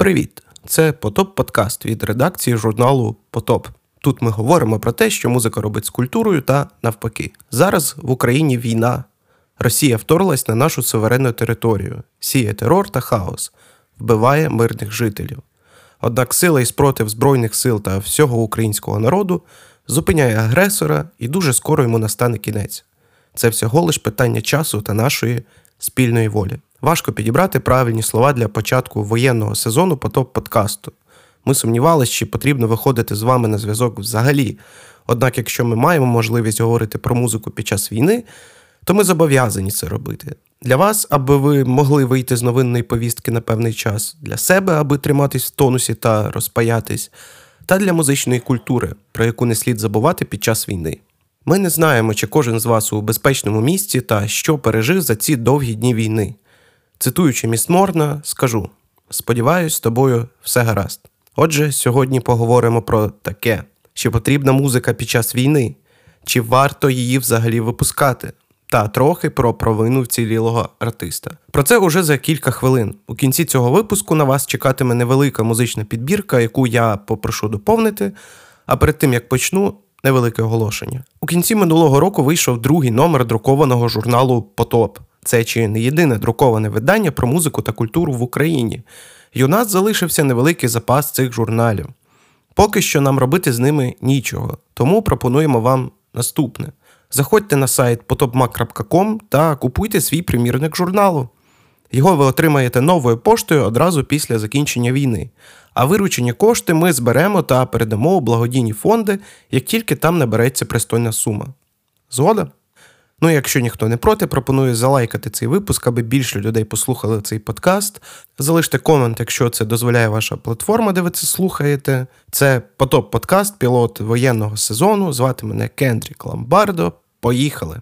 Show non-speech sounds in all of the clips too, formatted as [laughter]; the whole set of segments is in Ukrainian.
Привіт! Це Потоп Подкаст від редакції журналу Потоп. Тут ми говоримо про те, що музика робить з культурою та навпаки. Зараз в Україні війна. Росія вторглась на нашу суверенну територію, сіє терор та хаос, вбиває мирних жителів. Однак сила і спротив Збройних сил та всього українського народу зупиняє агресора і дуже скоро йому настане кінець. Це всього лиш питання часу та нашої спільної волі. Важко підібрати правильні слова для початку воєнного сезону потоп подкасту. Ми сумнівалися, чи потрібно виходити з вами на зв'язок взагалі. Однак, якщо ми маємо можливість говорити про музику під час війни, то ми зобов'язані це робити. Для вас, аби ви могли вийти з новинної повістки на певний час, для себе, аби триматись в тонусі та розпаятись, та для музичної культури, про яку не слід забувати під час війни. Ми не знаємо, чи кожен з вас у безпечному місці та що пережив за ці довгі дні війни. Цитуючи міс Морна, скажу: сподіваюсь, з тобою все гаразд. Отже, сьогодні поговоримо про таке: чи потрібна музика під час війни, чи варто її взагалі випускати, та трохи про провину вцілілого артиста. Про це уже за кілька хвилин. У кінці цього випуску на вас чекатиме невелика музична підбірка, яку я попрошу доповнити. А перед тим як почну, невелике оголошення. У кінці минулого року вийшов другий номер друкованого журналу Потоп. Це чи не єдине друковане видання про музику та культуру в Україні. І у нас залишився невеликий запас цих журналів. Поки що нам робити з ними нічого, тому пропонуємо вам наступне: заходьте на сайт potopmac.com та купуйте свій примірник журналу. Його ви отримаєте новою поштою одразу після закінчення війни. А виручені кошти ми зберемо та передамо у благодійні фонди, як тільки там набереться пристойна сума. Згода? Ну, якщо ніхто не проти, пропоную залайкати цей випуск, аби більше людей послухали цей подкаст. Залиште комент, якщо це дозволяє ваша платформа, де ви це слухаєте. Це потоп подкаст, пілот воєнного сезону. Звати мене Кендрік Ламбардо. Поїхали!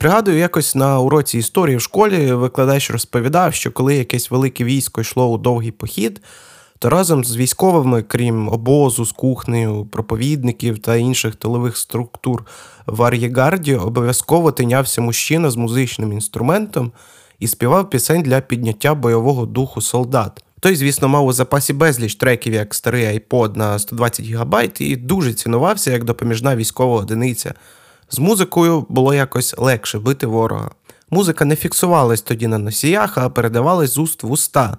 Пригадую, якось на уроці історії в школі викладач розповідав, що коли якесь велике військо йшло у довгий похід, то разом з військовими, крім обозу, з кухнею, проповідників та інших тилових структур в ар'єгарді, обов'язково тинявся мужчина з музичним інструментом і співав пісень для підняття бойового духу солдат. Той, звісно, мав у запасі безліч треків, як старий iPod на 120 ГБ, і дуже цінувався як допоміжна військова одиниця. З музикою було якось легше бити ворога. Музика не фіксувалась тоді на носіях, а передавалась з уст в уста,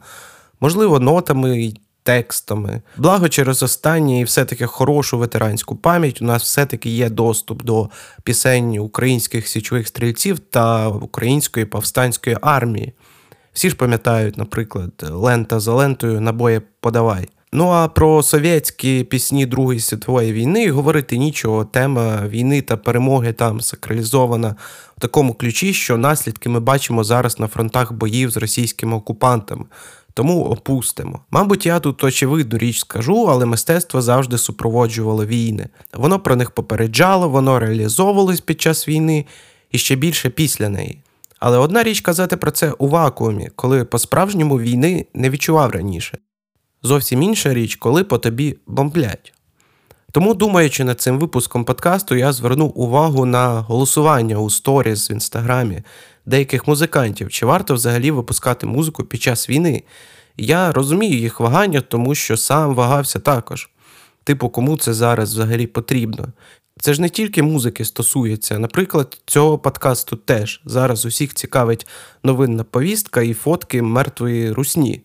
можливо, нотами й текстами. Благо, через останнє і все-таки хорошу ветеранську пам'ять у нас все-таки є доступ до пісень українських січових стрільців та української повстанської армії. Всі ж пам'ятають, наприклад, лента за лентою набоє подавай. Ну а про совєтські пісні Другої світової війни говорити нічого. Тема війни та перемоги там сакралізована в такому ключі, що наслідки ми бачимо зараз на фронтах боїв з російськими окупантами. Тому опустимо. Мабуть, я тут очевидну річ скажу, але мистецтво завжди супроводжувало війни. Воно про них попереджало, воно реалізовувалось під час війни і ще більше після неї. Але одна річ казати про це у вакуумі, коли по-справжньому війни не відчував раніше. Зовсім інша річ, коли по тобі бомблять. Тому, думаючи над цим випуском подкасту, я звернув увагу на голосування у сторіс в інстаграмі деяких музикантів, чи варто взагалі випускати музику під час війни. Я розумію їх вагання, тому що сам вагався також. Типу, кому це зараз взагалі потрібно. Це ж не тільки музики стосується. Наприклад, цього подкасту теж зараз усіх цікавить новинна повістка і фотки мертвої русні.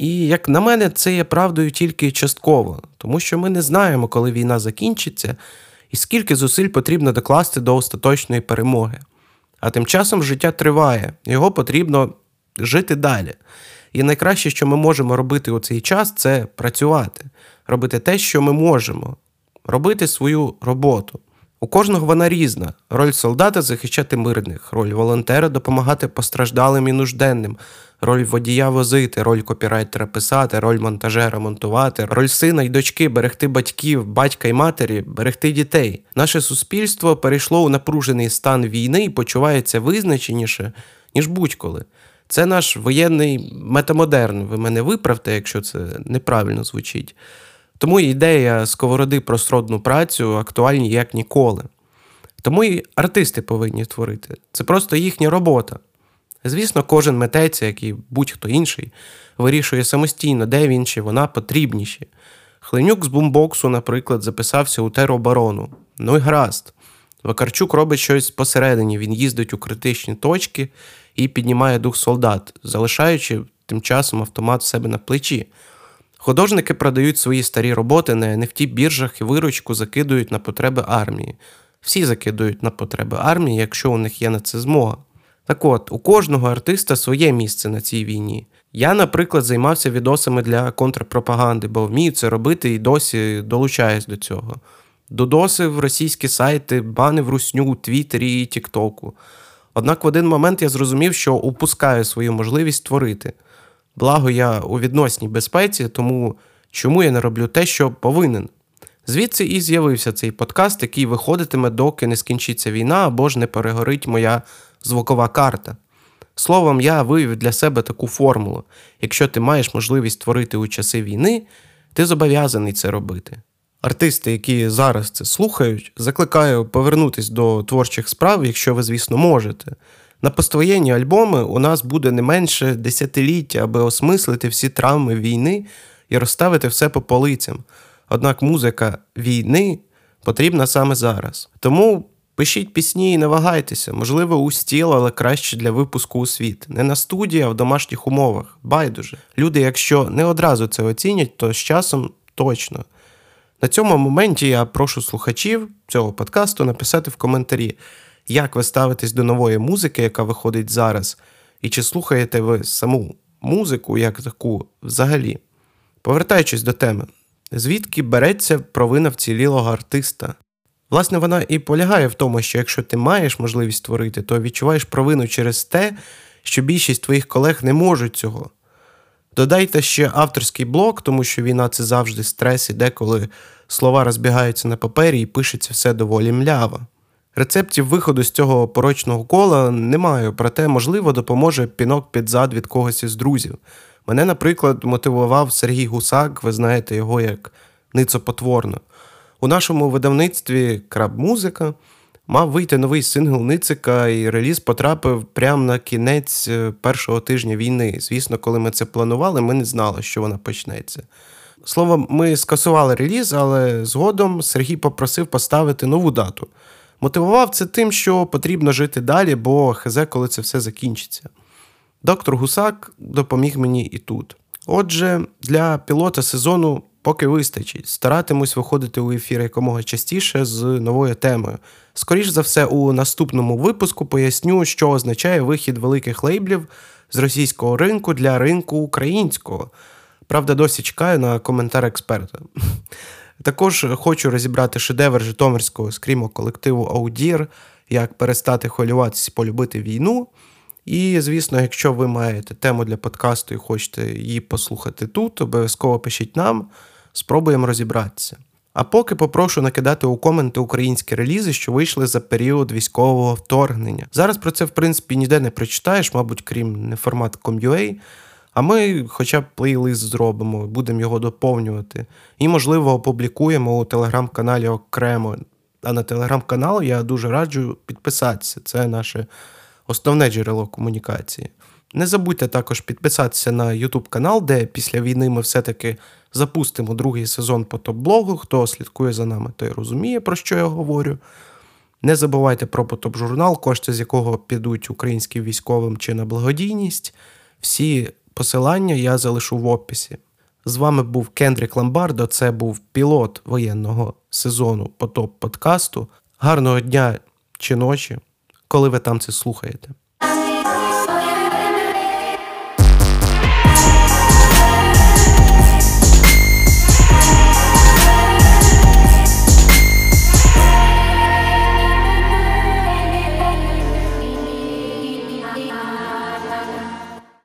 І, як на мене, це є правдою тільки частково, тому що ми не знаємо, коли війна закінчиться, і скільки зусиль потрібно докласти до остаточної перемоги. А тим часом життя триває, його потрібно жити далі. І найкраще, що ми можемо робити у цей час, це працювати, робити те, що ми можемо, робити свою роботу. У кожного вона різна: роль солдата захищати мирних, роль волонтера допомагати постраждалим і нужденним, роль водія возити, роль копірайтера писати, роль монтажера монтувати, роль сина й дочки берегти батьків, батька й матері, берегти дітей. Наше суспільство перейшло у напружений стан війни і почувається визначеніше, ніж будь-коли. Це наш воєнний метамодерн. Ви мене виправте, якщо це неправильно звучить. Тому ідея сковороди про сродну працю актуальні як ніколи. Тому і артисти повинні творити. Це просто їхня робота. Звісно, кожен митець, як і будь-хто інший, вирішує самостійно, де він чи вона потрібніші. Хленюк з бумбоксу, наприклад, записався у тероборону. Ну й гаразд. Вакарчук робить щось посередині, він їздить у критичні точки і піднімає дух солдат, залишаючи тим часом автомат в себе на плечі. Художники продають свої старі роботи на NFT біржах і виручку закидують на потреби армії. Всі закидують на потреби армії, якщо у них є на це змога. Так от, у кожного артиста своє місце на цій війні. Я, наприклад, займався відосами для контрпропаганди, бо вмію це робити і досі долучаюсь до цього. Додосив російські сайти, банив русню у Твіттері і Тіктоку. Однак в один момент я зрозумів, що упускаю свою можливість творити. Благо, я у відносній безпеці, тому чому я не роблю те, що повинен. Звідси і з'явився цей подкаст, який виходитиме, доки не скінчиться війна або ж не перегорить моя звукова карта. Словом, я вивів для себе таку формулу: якщо ти маєш можливість творити у часи війни, ти зобов'язаний це робити. Артисти, які зараз це слухають, закликаю повернутися до творчих справ, якщо ви, звісно, можете. На поствоєнні альбоми у нас буде не менше десятиліття, аби осмислити всі травми війни і розставити все по полицям. Однак музика війни потрібна саме зараз. Тому пишіть пісні і не вагайтеся, можливо, у стіл, але краще для випуску у світ. Не на студії, а в домашніх умовах. Байдуже. Люди, якщо не одразу це оцінять, то з часом точно. На цьому моменті я прошу слухачів цього подкасту написати в коментарі, як ви ставитесь до нової музики, яка виходить зараз, і чи слухаєте ви саму музику як таку взагалі. Повертаючись до теми, звідки береться провина вцілілого артиста? Власне, вона і полягає в тому, що якщо ти маєш можливість творити, то відчуваєш провину через те, що більшість твоїх колег не можуть цього. Додайте ще авторський блок, тому що війна це завжди стрес і деколи слова розбігаються на папері і пишеться все доволі мляво. Рецептів виходу з цього порочного кола немає, проте, можливо, допоможе пінок під зад від когось із друзів. Мене, наприклад, мотивував Сергій Гусак, ви знаєте його як ницопотворно. У нашому видавництві Краб Музика мав вийти новий сингл Ницика, і реліз потрапив прямо на кінець е, першого тижня війни. Звісно, коли ми це планували, ми не знали, що вона почнеться. Словом, ми скасували реліз, але згодом Сергій попросив поставити нову дату. Мотивував це тим, що потрібно жити далі, бо хз, коли це все закінчиться. Доктор Гусак допоміг мені і тут. Отже, для пілота сезону поки вистачить. Старатимусь виходити у ефір якомога частіше з новою темою. Скоріш за все, у наступному випуску поясню, що означає вихід великих лейблів з російського ринку для ринку українського. Правда, досі чекаю на коментар експерта. [laughs] Також хочу розібрати шедевр Житомирського скрімо колективу Аудір, як перестати хвилюватися, полюбити війну. І, звісно, якщо ви маєте тему для подкасту і хочете її послухати тут, обов'язково пишіть нам, спробуємо розібратися. А поки попрошу накидати у коменти українські релізи, що вийшли за період військового вторгнення. Зараз про це, в принципі, ніде не прочитаєш, мабуть, крім неформат Com.ua, а ми хоча б плейлист зробимо, будемо його доповнювати. І, можливо, опублікуємо у телеграм-каналі окремо. А на телеграм-канал я дуже раджу підписатися. Це наше основне джерело комунікації. Не забудьте також підписатися на YouTube канал, де після війни ми все-таки запустимо другий сезон по топ-блогу. Хто слідкує за нами, той розуміє, про що я говорю. Не забувайте про потоп-журнал, кошти з якого підуть українським військовим чи на благодійність. Всі посилання я залишу в описі. З вами був Кендрік Ламбардо, це був пілот воєнного сезону потоп подкасту. Гарного дня чи ночі, коли ви там це слухаєте.